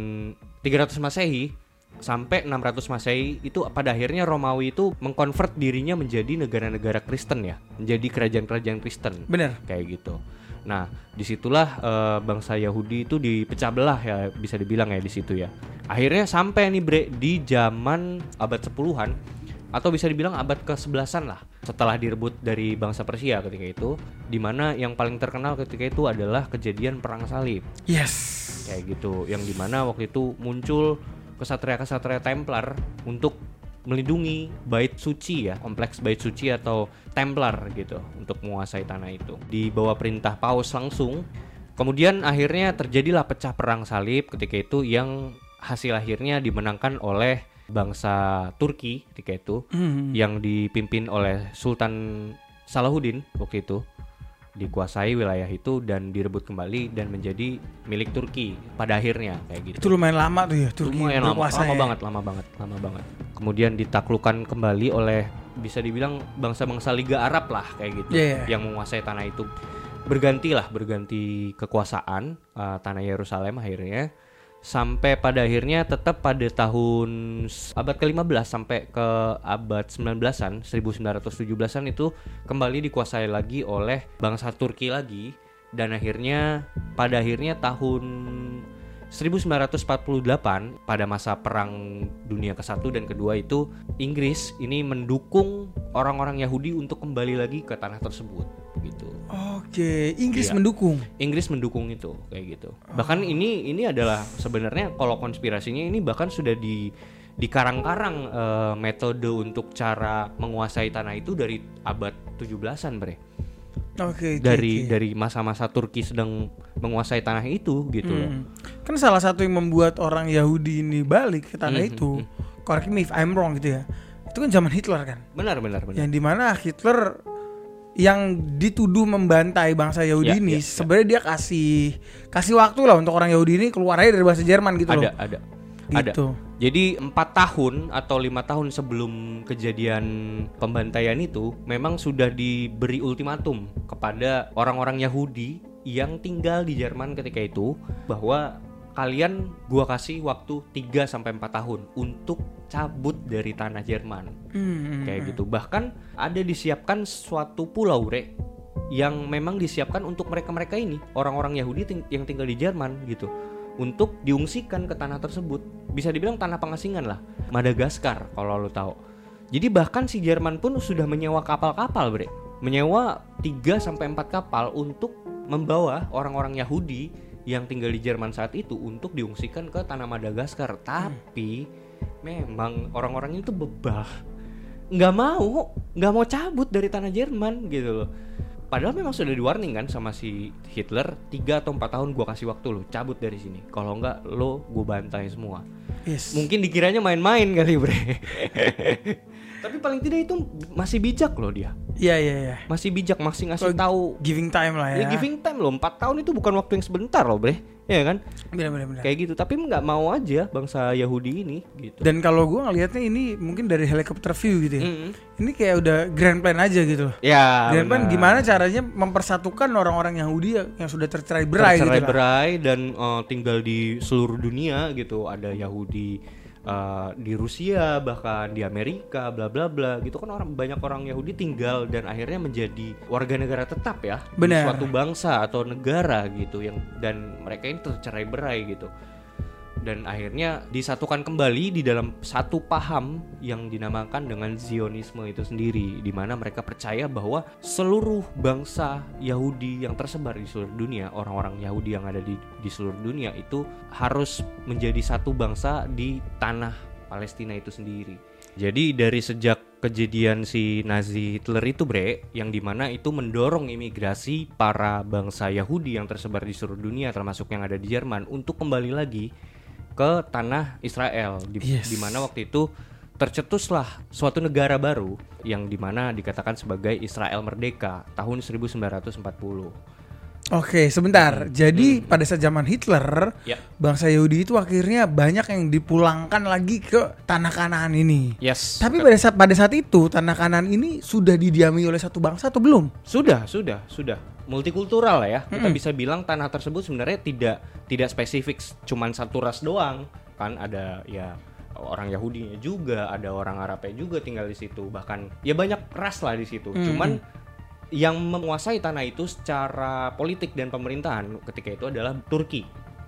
300 Masehi sampai 600 Masehi itu pada akhirnya Romawi itu mengkonvert dirinya menjadi negara-negara Kristen ya, menjadi kerajaan-kerajaan Kristen. Bener. Kayak gitu. Nah, di situlah eh, bangsa Yahudi itu dipecah belah ya bisa dibilang ya di situ ya. Akhirnya sampai nih bre di zaman abad 10-an atau bisa dibilang abad ke-11an lah setelah direbut dari bangsa Persia ketika itu di mana yang paling terkenal ketika itu adalah kejadian perang salib Yes. kayak gitu yang di mana waktu itu muncul kesatria-kesatria Templar untuk melindungi bait suci ya kompleks bait suci atau Templar gitu untuk menguasai tanah itu. Di bawah perintah Paus langsung. Kemudian akhirnya terjadilah pecah perang salib ketika itu yang hasil akhirnya dimenangkan oleh bangsa Turki ketika itu Hmm. yang dipimpin oleh Sultan Salahuddin waktu itu dikuasai wilayah itu dan direbut kembali dan menjadi milik Turki pada akhirnya kayak gitu. Itu lumayan lama tuh ya Turki Lumayan lama, lama ya. banget, lama banget, lama banget. Kemudian ditaklukkan kembali oleh bisa dibilang bangsa-bangsa Liga Arab lah kayak gitu Iya. yang menguasai tanah itu. Bergantilah, berganti kekuasaan uh, tanah Yerusalem akhirnya sampai pada akhirnya tetap pada tahun abad ke-15 sampai ke abad 19-an 1917-an itu kembali dikuasai lagi oleh bangsa Turki lagi. Dan akhirnya pada akhirnya tahun 1948 pada masa perang dunia ke-1 dan kedua itu Inggris ini mendukung orang-orang Yahudi untuk kembali lagi ke tanah tersebut gitu. Oke, Inggris Iya. mendukung. Inggris mendukung itu kayak gitu. Bahkan ini ini adalah sebenarnya kalau konspirasinya ini bahkan sudah di di karang-karang eh, metode untuk cara menguasai tanah itu dari abad 17-an, Bre. Oke, Dari oke. dari masa-masa Turki sedang menguasai tanah itu gitu loh. Hmm. Kan salah satu yang membuat orang Yahudi ini balik ke tanah Hmm, itu, correct me if I'm wrong gitu ya. Itu kan zaman Hitler kan. Benar benar benar. Yang di mana Hitler yang dituduh membantai bangsa Yahudi Ya, ini ya, ya. sebenarnya dia kasih kasih waktu lah untuk orang Yahudi ini keluar aja dari bahasa Jerman gitu Ada loh. ada. Ada. Gitu. Jadi empat tahun atau lima tahun sebelum kejadian pembantaian itu, memang sudah diberi ultimatum kepada orang-orang Yahudi yang tinggal di Jerman ketika itu bahwa kalian gua kasih waktu 3 sampai 4 tahun untuk cabut dari tanah Jerman. Hmm. Kayak gitu. Bahkan ada disiapkan suatu pulau, Re, yang memang disiapkan untuk mereka-mereka ini, orang-orang Yahudi ting- yang tinggal di Jerman gitu. Untuk diungsikan ke tanah tersebut. Bisa dibilang tanah pengasingan lah. Madagaskar kalau lo tahu. Jadi bahkan si Jerman pun sudah menyewa kapal-kapal, Bre. Menyewa 3 sampai 4 kapal untuk membawa orang-orang Yahudi yang tinggal di Jerman saat itu untuk diungsikan ke tanah Madagaskar. Tapi memang orang-orang itu bebal nggak mau nggak mau cabut dari tanah Jerman gitu loh padahal memang sudah di warning kan sama si Hitler 3 atau 4 tahun gua kasih waktu lo cabut dari sini. Kalau nggak lo gue bantai semua. Yes. mungkin dikiranya main-main kali bre. Tapi paling tidak itu masih bijak loh dia. Iya iya iya. masih bijak masih ngasih Kalau tahu. Giving time lah ya. ya. giving time loh. 4 tahun itu bukan waktu yang sebentar loh bre ya kan Benar benar benar. kayak gitu tapi nggak mau aja bangsa Yahudi ini gitu Dan kalau gua ngelihatnya ini mungkin dari helikopter view gitu ya. Mm-mm. Ini kayak udah grand plan aja gitu ya grand plan benar. gimana caranya mempersatukan orang-orang Yahudi yang yang sudah tercerai berai gitu tercerai lah. berai dan eh, tinggal di seluruh dunia gitu ada Yahudi eh, di Rusia bahkan di Amerika bla bla bla gitu kan orang banyak orang Yahudi tinggal dan akhirnya menjadi warga negara tetap ya di Benar. suatu bangsa atau negara gitu yang dan mereka ini tercerai berai gitu dan akhirnya disatukan kembali di dalam satu paham yang dinamakan dengan Zionisme itu sendiri di mana mereka percaya bahwa seluruh bangsa Yahudi yang tersebar di seluruh dunia orang-orang Yahudi yang ada di di seluruh dunia itu harus menjadi satu bangsa di tanah Palestina itu sendiri. Jadi dari sejak kejadian si Nazi Hitler itu bre yang di mana itu mendorong imigrasi para bangsa Yahudi yang tersebar di seluruh dunia termasuk yang ada di Jerman untuk kembali lagi ke tanah Israel di, Yes. di mana waktu itu tercetuslah suatu negara baru yang di mana dikatakan sebagai Israel merdeka tahun 1940. Oke, sebentar. Jadi pada saat zaman Hitler, Ya. bangsa Yahudi itu akhirnya banyak yang dipulangkan lagi ke tanah Kanaan ini. Yes. Tapi pada saat pada saat itu tanah Kanaan ini sudah didiami oleh satu bangsa atau belum? Sudah, sudah, sudah. Multikultural ya. Kita bisa bilang tanah tersebut sebenarnya tidak tidak spesifik cuman satu ras doang. Kan ada ya orang Yahudinya juga, ada orang Arabnya juga tinggal di situ. Bahkan ya banyak ras lah di situ. Cuman yang menguasai tanah itu secara politik dan pemerintahan ketika itu adalah Turki.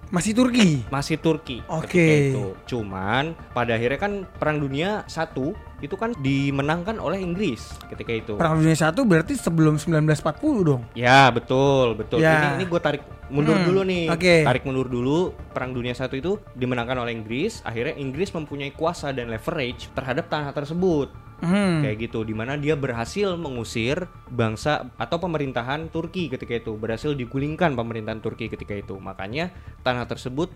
Masih Turki. Masih Turki Oke. ketika itu. Cuman pada akhirnya kan Perang Dunia satu itu kan dimenangkan oleh Inggris ketika itu. Perang Dunia Satu berarti sebelum 1940 dong. Ya betul betul. Ya. Ini ini gue tarik mundur Hmm, dulu nih. oke. Tarik mundur dulu. Perang Dunia satu itu dimenangkan oleh Inggris. Akhirnya Inggris mempunyai kuasa dan leverage terhadap tanah tersebut. Hmm. Kayak gitu. Di mana dia berhasil mengusir bangsa atau pemerintahan Turki ketika itu. Berhasil digulingkan pemerintahan Turki ketika itu. Makanya tanah tersebut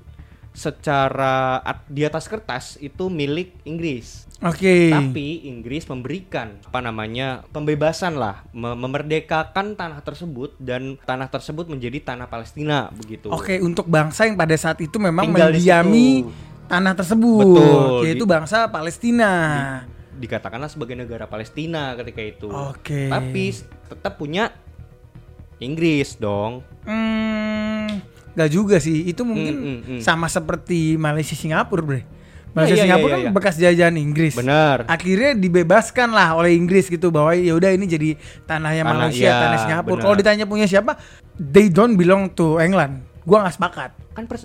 secara at- di atas kertas itu milik Inggris. Oke. Tapi Inggris memberikan apa namanya pembebasan lah, me- memerdekakan tanah tersebut dan tanah tersebut menjadi tanah Palestina begitu. Oke, untuk bangsa yang pada saat itu memang Tinggal di mendiami tanah tersebut, Betul. yaitu Di- bangsa Palestina. Dikatakanlah sebagai negara Palestina ketika itu. Oke. Tapi s- tetap punya Inggris dong. Hmm, gak juga sih. Itu mungkin Hmm, hmm, hmm. sama seperti Malaysia Singapura, Bre. Malaysia iya, iya, Singapura iya, kan iya. bekas jajahan Inggris. Benar. Akhirnya dibebaskan lah oleh Inggris gitu bahwa ya udah ini jadi tanahnya Tanah- Malaysia, iya, tanah Singapura. benar. Kalau ditanya punya siapa, they don't belong to England. Gua nggak sepakat. Kan pers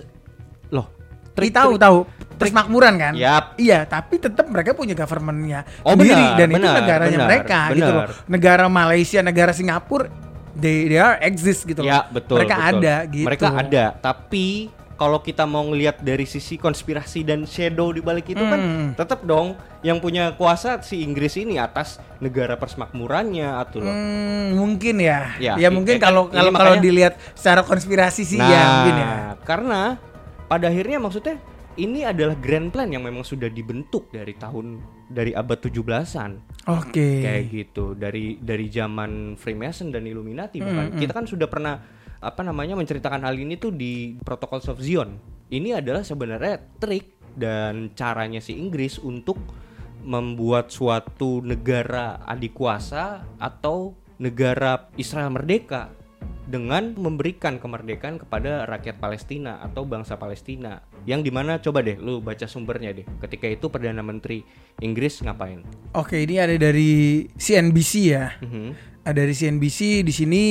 Loh, Tri tahu tahu persemakmuran kan? Yap. Iya, tapi tetap mereka punya governmentnya Oh, sendiri benar, dan itu benar, negaranya benar, mereka gitu loh. benar. Negara Malaysia, negara Singapura, they, they are exist gitu loh. Ya, betul. Mereka betul. ada gitu. Mereka ada, tapi kalau kita mau ngelihat dari sisi konspirasi dan shadow di balik itu kan Hmm. tetap dong yang punya kuasa si Inggris ini atas negara persemakmurannya atau loh. Hmm, mungkin ya. Ya, Ya, mungkin eh, kalau ini kalau kalau dilihat secara konspirasi sih nah, ya mungkin ya. karena pada akhirnya maksudnya ini adalah grand plan yang memang sudah dibentuk dari tahun dari abad 17-an. Oke. kayak gitu. Dari dari zaman Freemason dan Illuminati bahkan. kita kan sudah pernah apa namanya menceritakan hal ini tuh di Protocols of Zion. Ini adalah sebenarnya trik dan caranya si Inggris untuk membuat suatu negara adik kuasa atau negara Israel merdeka dengan memberikan kemerdekaan kepada rakyat Palestina atau bangsa Palestina yang di mana coba deh lu baca sumbernya deh ketika itu perdana menteri Inggris ngapain Oke, ini ada dari CNBC ya. Mhm. Ada dari CNBC di sini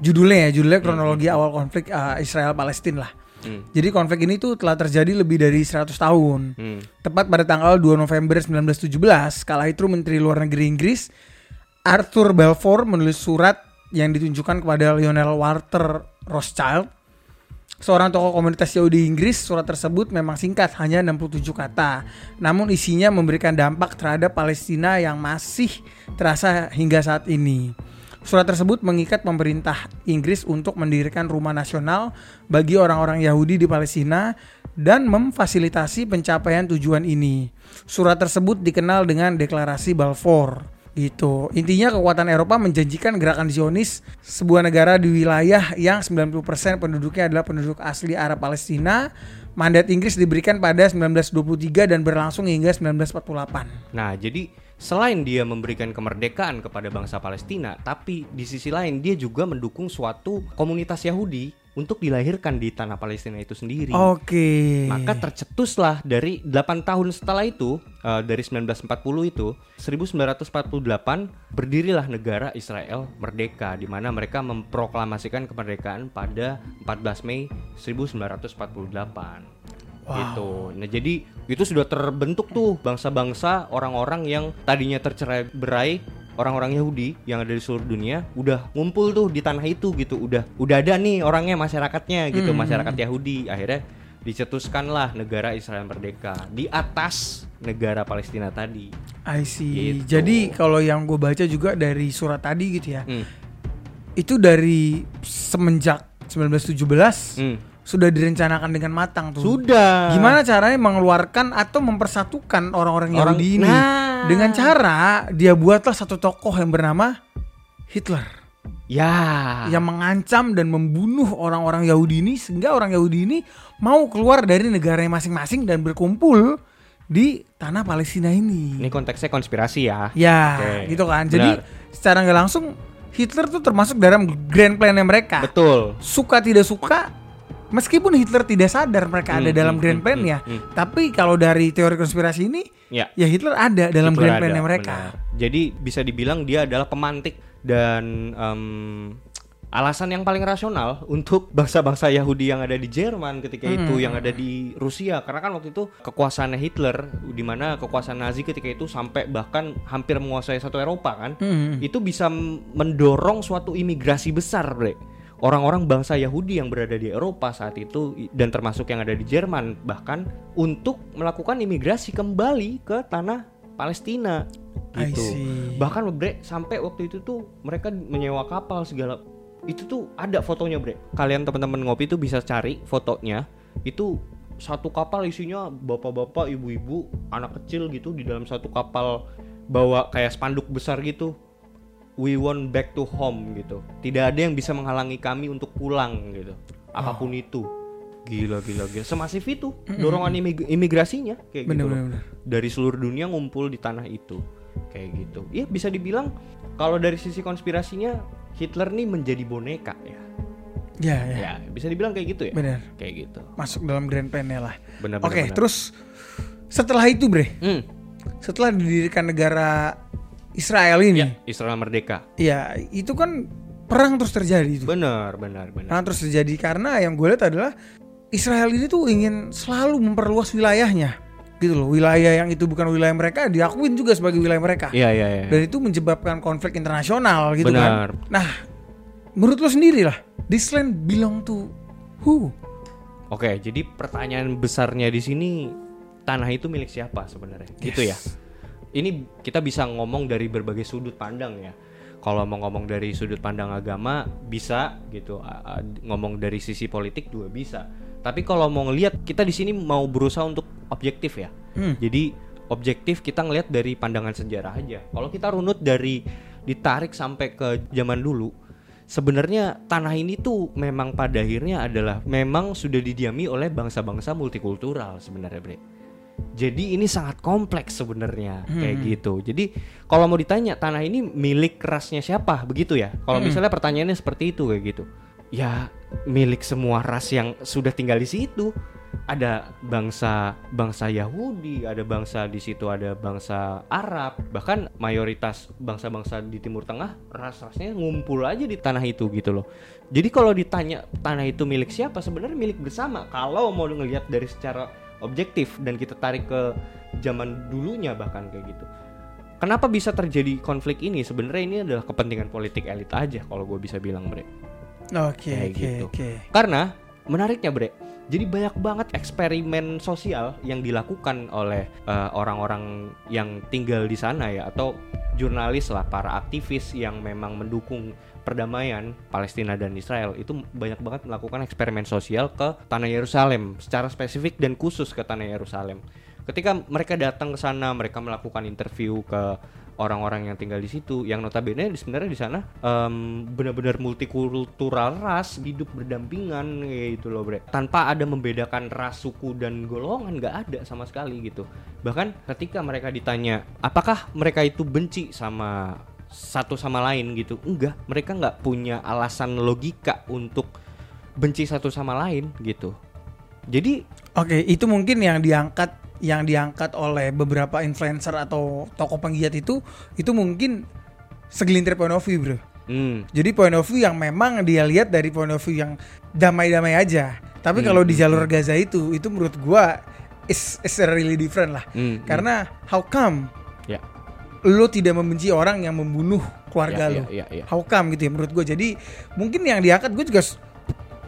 judulnya ya, judulnya kronologi Hmm. awal konflik uh, Israel Palestina lah. Hmm. Jadi konflik ini tuh telah terjadi lebih dari 100 tahun. Hmm. Tepat pada tanggal 2 November 1917, kala itu Menteri Luar Negeri Inggris Arthur Balfour menulis surat yang ditunjukkan kepada Lionel Walter Rothschild, seorang tokoh komunitas Yahudi Inggris. Surat tersebut memang singkat, hanya 67 kata. Namun isinya memberikan dampak terhadap Palestina yang masih terasa hingga saat ini. Surat tersebut mengikat pemerintah Inggris untuk mendirikan rumah nasional bagi orang-orang Yahudi di Palestina dan memfasilitasi pencapaian tujuan ini. Surat tersebut dikenal dengan Deklarasi Balfour. Gitu. Intinya kekuatan Eropa menjanjikan gerakan Zionis sebuah negara di wilayah yang 90% penduduknya adalah penduduk asli Arab Palestina. Mandat Inggris diberikan pada 1923 dan berlangsung hingga 1948. Nah, jadi selain dia memberikan kemerdekaan kepada bangsa Palestina, tapi di sisi lain dia juga mendukung suatu komunitas Yahudi untuk dilahirkan di tanah Palestina itu sendiri. Oke. Maka tercetuslah dari 8 tahun setelah itu, eh, dari 1940 itu, 1948 berdirilah negara Israel merdeka di mana mereka memproklamasikan kemerdekaan pada 14 Mei 1948. Gitu. Nah, jadi itu sudah terbentuk tuh bangsa-bangsa orang-orang yang tadinya tercerai berai orang-orang Yahudi yang ada di seluruh dunia udah ngumpul tuh di tanah itu gitu udah udah ada nih orangnya masyarakatnya gitu masyarakat Yahudi akhirnya dicetuskanlah negara Israel merdeka di atas negara Palestina tadi I see. Gitu. Jadi kalau yang gue baca juga dari surat tadi gitu ya. Hmm. Itu dari semenjak 1917 Hmm. sudah direncanakan dengan matang tuh. Sudah. Gimana caranya mengeluarkan atau mempersatukan orang-orang Orang- Yahudi ini Nah. Dengan cara dia buatlah satu tokoh yang bernama Hitler Ya. yang mengancam dan membunuh orang-orang Yahudi ini sehingga orang Yahudi ini mau keluar dari negaranya masing-masing dan berkumpul di tanah Palestina ini. Ini konteksnya konspirasi ya. Ya, Oke, gitu kan. Jadi benar. secara nggak langsung Hitler tuh termasuk dalam grand plan-nya mereka. Betul. Suka tidak suka, meskipun Hitler tidak sadar mereka ada Hmm, dalam hmm, grand hmm, plan-nya, hmm, hmm. tapi kalau dari teori konspirasi ini, Ya. ya Hitler ada dalam Hitler grand ada, plan-nya mereka. benar. Jadi bisa dibilang dia adalah pemantik dan em, alasan yang paling rasional untuk bangsa-bangsa Yahudi yang ada di Jerman ketika itu, yang ada di Rusia. Karena kan waktu itu kekuasaannya Hitler, di mana kekuasaan Nazi ketika itu sampai bahkan hampir menguasai satu Eropa kan, Hmm. itu bisa mendorong suatu imigrasi besar, bre. Orang-orang bangsa Yahudi yang berada di Eropa saat itu dan termasuk yang ada di Jerman bahkan untuk melakukan imigrasi kembali ke tanah Palestina gitu. Bahkan bre sampai waktu itu tuh mereka menyewa kapal segala itu tuh ada fotonya bre. Kalian teman-teman ngopi tuh bisa cari fotonya. Itu satu kapal isinya bapak-bapak, ibu-ibu, anak kecil gitu di dalam satu kapal bawa kayak spanduk besar gitu. We want back to home gitu. Tidak ada yang bisa menghalangi kami untuk pulang gitu. Apa pun itu. Gila gila gila. Semasif itu dorongan imig- imigrasinya kayak Bener, gitu. bener, bener. Dari seluruh dunia ngumpul di tanah itu. Kayak gitu. Iya bisa dibilang kalau dari sisi konspirasinya Hitler nih menjadi boneka ya. Ya, ya, Ya, bisa dibilang kayak gitu ya. benar. Kayak gitu. Masuk dalam grand plan-nya lah. Benar Oke, benar. terus setelah itu, Bre, Hmm, setelah didirikan negara Israel ini, Israel merdeka. ya itu kan perang terus terjadi itu. Benar, benar, benar. Perang terus terjadi karena yang gue lihat adalah Israel ini tuh ingin selalu memperluas wilayahnya, gitu loh. Wilayah yang itu bukan wilayah mereka diakuin juga sebagai wilayah mereka. Iya, iya, iya. Dan itu menyebabkan konflik internasional gitu Benar. kan. Nah, menurut lo sendiri lah, this land belong to who? Oke, jadi pertanyaan besarnya di sini tanah itu milik siapa sebenarnya? Gitu ya. Ini kita bisa ngomong dari berbagai sudut pandang ya. Kalau mau ngomong dari sudut pandang agama bisa gitu, ngomong dari sisi politik juga bisa. Tapi kalau mau ngelihat kita di sini mau berusaha untuk objektif ya. Hmm. Jadi objektif kita ngelihat dari pandangan sejarah aja. Kalau kita runut dari ditarik sampai ke zaman dulu, sebenarnya tanah ini tuh memang pada akhirnya adalah memang sudah didiami oleh bangsa-bangsa multikultural sebenarnya, Bre. Jadi ini sangat kompleks sebenarnya kayak gitu. Jadi kalau mau ditanya tanah ini milik rasnya siapa begitu ya? Kalau misalnya pertanyaannya seperti itu kayak gitu. Ya milik semua ras yang sudah tinggal di situ. Ada bangsa bangsa Yahudi, ada bangsa di situ ada bangsa Arab, bahkan mayoritas bangsa-bangsa di Timur Tengah ras-rasnya ngumpul aja di tanah itu gitu loh. Jadi kalau ditanya tanah itu milik siapa, sebenarnya milik bersama. Kalau mau ngelihat dari secara objektif dan kita tarik ke zaman dulunya bahkan kayak gitu. Kenapa bisa terjadi konflik ini? Sebenarnya ini adalah kepentingan politik elit aja kalau gue bisa bilang, Bre. Oke, Kayak oke, gitu. oke. Karena menariknya bre, jadi banyak banget eksperimen sosial yang dilakukan oleh eh, orang-orang yang tinggal di sana ya atau jurnalis lah, para aktivis yang memang mendukung perdamaian Palestina dan Israel itu banyak banget melakukan eksperimen sosial ke tanah Yerusalem secara spesifik dan khusus ke tanah Yerusalem. Ketika mereka datang ke sana, mereka melakukan interview ke orang-orang yang tinggal di situ yang notabene sebenarnya di sana em, benar-benar multikultural ras hidup berdampingan gitu loh bre tanpa ada membedakan ras suku dan golongan nggak ada sama sekali gitu bahkan ketika mereka ditanya apakah mereka itu benci sama satu sama lain gitu enggak mereka nggak punya alasan logika untuk benci satu sama lain gitu jadi Oke, itu mungkin yang diangkat yang diangkat oleh beberapa influencer atau tokoh penggiat itu itu mungkin segelintir point of view, Bro. hmm, Jadi point of view yang memang dia lihat dari point of view yang damai-damai aja. Tapi Hmm, kalau di hmm, jalur Gaza itu itu menurut gua is, is really different lah. hmm, Karena how come lo tidak membenci orang yang membunuh keluarga ya, lo? ya, ya, ya. How come gitu ya menurut gue. Jadi mungkin yang diangkat gue juga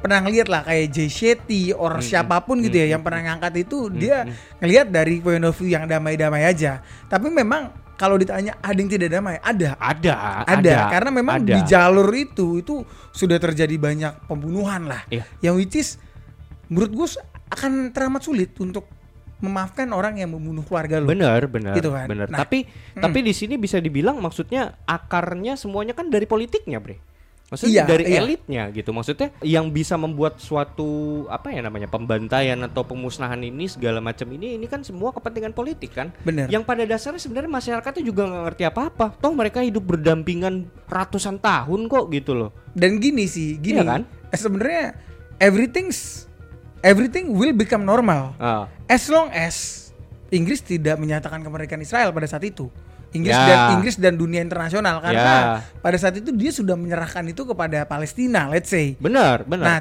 pernah ngeliat lah kayak Jay Shetty or Hmm, siapa pun hmm, gitu ya hmm, yang pernah ngangkat itu Hmm, dia hmm. ngelihat dari point of view yang damai-damai aja. Tapi memang kalau ditanya ada yang tidak damai, ada. ada Ada, karena memang ada. di jalur itu itu sudah terjadi banyak pembunuhan lah. Iya. Yang which is menurut gue akan teramat sulit untuk memaafkan orang yang membunuh keluarga lo. Bener, bener, Gitu kan. bener. Nah, tapi tapi di sini bisa dibilang maksudnya akarnya semuanya kan dari politiknya, bre. Iya, Maksudnya dari iya. elitnya gitu. Maksudnya yang bisa membuat suatu apa ya namanya pembantaian atau pemusnahan ini segala macam ini ini kan semua kepentingan politik kan. Bener. Yang pada dasarnya sebenarnya masyarakatnya juga nggak ngerti apa-apa. Toh mereka hidup berdampingan ratusan tahun kok gitu loh. Dan gini sih, gini Iya kan? eh, Sebenarnya everything's everything will become normal Ah, as long as Inggris tidak menyatakan kemerdekaan Israel pada saat itu. Inggris Ya. dan Inggris dan dunia internasional karena Ya. pada saat itu dia sudah menyerahkan itu kepada Palestina, let's say. benar, benar. Nah,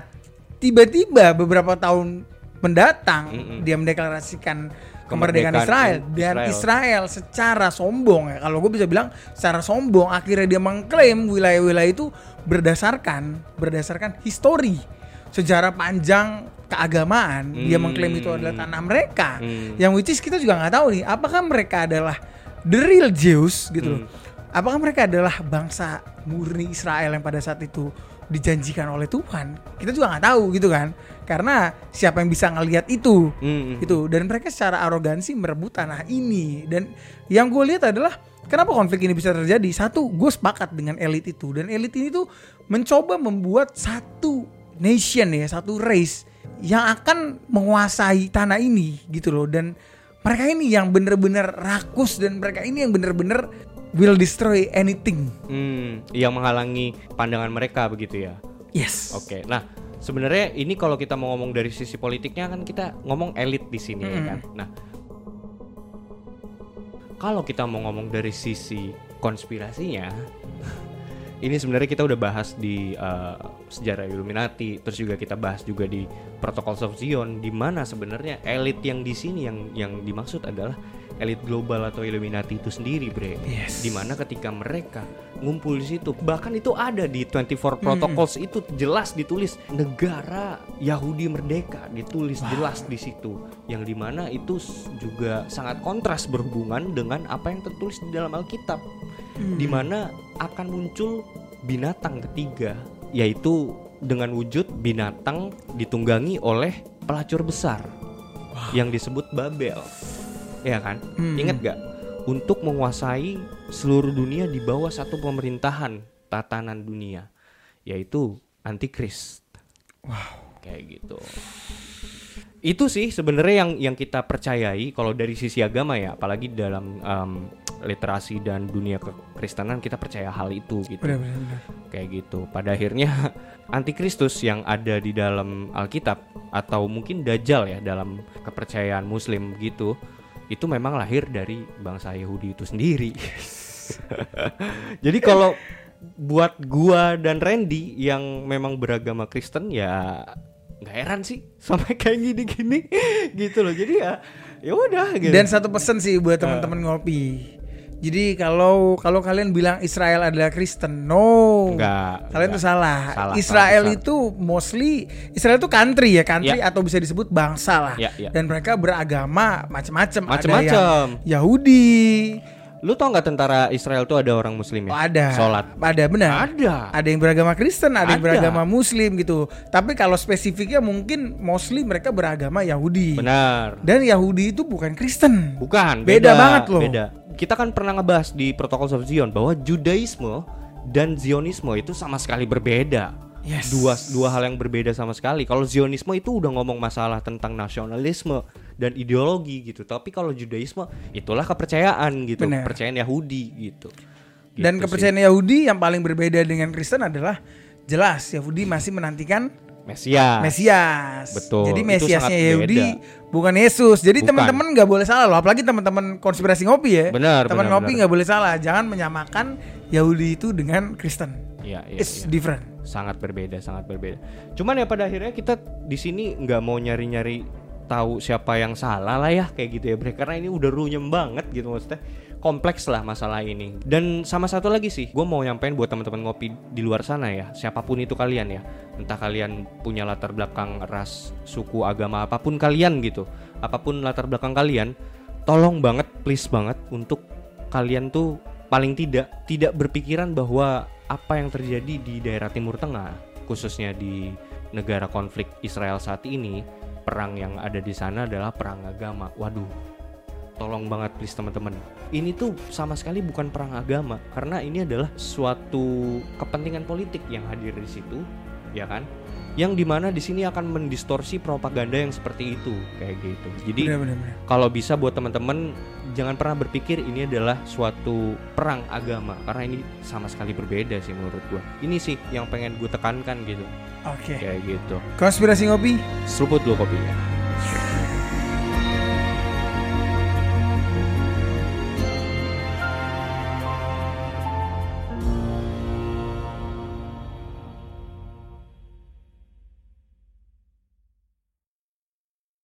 tiba-tiba beberapa tahun mendatang Mm-mm. dia mendeklarasikan Kemerdekaan Israel dan Israel. Israel secara sombong ya kalau gue bisa bilang secara sombong akhirnya dia mengklaim wilayah-wilayah itu berdasarkan berdasarkan histori sejarah panjang keagamaan dia Hmm. mengklaim itu adalah tanah mereka. Hmm. yang which is kita juga nggak tahu nih apakah mereka adalah the real Jews gitu loh? Hmm. apakah mereka adalah bangsa murni Israel yang pada saat itu dijanjikan oleh Tuhan? Kita juga nggak tahu gitu kan? Karena siapa yang bisa ngelihat itu? Mm, mm, gitu. Dan mereka secara arogansi merebut tanah ini. Dan yang gue lihat adalah kenapa konflik ini bisa terjadi? Satu gue sepakat dengan elit itu. Dan elit ini tuh mencoba membuat satu nation ya satu race yang akan menguasai tanah ini gitu loh dan mereka ini yang bener-bener rakus dan mereka ini yang bener-bener will destroy anything Hmm, yang menghalangi pandangan mereka begitu ya. yes Oke, nah sebenarnya ini kalau kita mau ngomong dari sisi politiknya kan kita ngomong elit di sini ya Mm-mm. kan. Nah, kalau kita mau ngomong dari sisi konspirasinya, ini sebenarnya kita udah bahas di uh, sejarah Illuminati, terus juga kita bahas juga di Protocols of Zion, di mana sebenarnya elit yang di sini yang yang dimaksud adalah elit global atau Illuminati itu sendiri, bre. Yes. Di mana ketika mereka ngumpul di situ, bahkan itu ada di 24 Protocols itu jelas ditulis negara Yahudi merdeka, ditulis jelas di situ. Yang di mana itu s- juga sangat kontras berhubungan dengan apa yang tertulis di dalam Alkitab di mana akan muncul binatang ketiga yaitu dengan wujud binatang ditunggangi oleh pelacur besar yang disebut Babel. Ya kan? Hmm. ingat gak untuk menguasai seluruh dunia di bawah satu pemerintahan tatanan dunia yaitu antikris wow kayak gitu. Itu sih sebenarnya yang yang kita percayai kalau dari sisi agama ya apalagi dalam em, literasi dan dunia kekristenan kita percaya hal itu gitu. Benar benar benar. kayak gitu. Pada akhirnya antikristus yang ada di dalam Alkitab atau mungkin dajjal ya dalam kepercayaan muslim gitu itu memang lahir dari bangsa Yahudi itu sendiri. Jadi kalau buat gua dan Randy yang memang beragama Kristen ya nggak heran sih sampai kayak gini-gini gitu loh. Jadi ya ya udah gitu. Dan satu pesan sih buat teman-teman ngopi. Jadi kalau kalau kalian bilang Israel adalah Kristen, no. Enggak, Kalian enggak. tuh salah. Salah, Israel salah itu mostly Israel itu country ya, country Ya. atau bisa disebut bangsa lah. Ya, ya. Dan mereka beragama macam-macam. Ada yang Yahudi. Lu tau nggak tentara Israel tuh ada orang muslim Oh, ya ada. sholat Ada benar. ada Ada yang beragama Kristen, ada, yang Ada. beragama Muslim gitu. Tapi kalau spesifiknya mungkin mostly mereka beragama Yahudi. benar Dan Yahudi itu bukan Kristen. Bukan, Beda banget loh. Beda. Kita kan pernah ngebahas di Protocol of Zion bahwa Judaisme dan Zionisme itu sama sekali berbeda. Yes. Dua dua hal yang berbeda sama sekali. Kalau Zionisme itu udah ngomong masalah tentang nasionalisme dan ideologi gitu. Tapi kalau Judaisme itulah kepercayaan gitu, Benar. kepercayaan Yahudi gitu. Dan Gitu kepercayaan Yahudi yang paling berbeda dengan Kristen adalah jelas Yahudi masih menantikan sih. Mesias. Mesias. Betul, Jadi Mesiasnya Yahudi beda. bukan Yesus. Jadi teman-teman nggak boleh salah loh. Apalagi teman-teman konspirasi ngopi ya. Benar, Teman ngopi nggak boleh salah. Jangan menyamakan Yahudi itu dengan Kristen. Iya, iya, It's iya. different. Sangat berbeda sangat berbeda. Cuman ya pada akhirnya kita di sini nggak mau nyari-nyari tahu siapa yang salah lah ya kayak gitu ya bre. Karena ini udah runyem banget gitu maksudnya. Kompleks lah masalah ini. Dan sama satu lagi sih gue mau nyampein buat teman-teman ngopi di luar sana ya. Siapa pun itu kalian ya. Entah kalian punya latar belakang ras suku agama apa pun kalian gitu. Apa pun latar belakang kalian tolong banget please banget untuk kalian tuh paling tidak tidak berpikiran bahwa apa yang terjadi di daerah Timur Tengah khususnya di negara konflik Israel saat ini perang yang ada di sana adalah perang agama. Waduh, tolong banget please teman-teman. Ini tuh sama sekali bukan perang agama karena ini adalah suatu kepentingan politik yang hadir di situ, ya kan? Yang di mana di sini akan mendistorsi propaganda yang seperti itu kayak gitu. Jadi kalau bisa buat teman-teman jangan pernah berpikir ini adalah suatu perang agama karena ini sama sekali berbeda sih menurut gua. Ini sih yang pengen gue tekankan gitu Oke. kayak gitu. Konspirasi ngopi. Seruput dulu kopinya.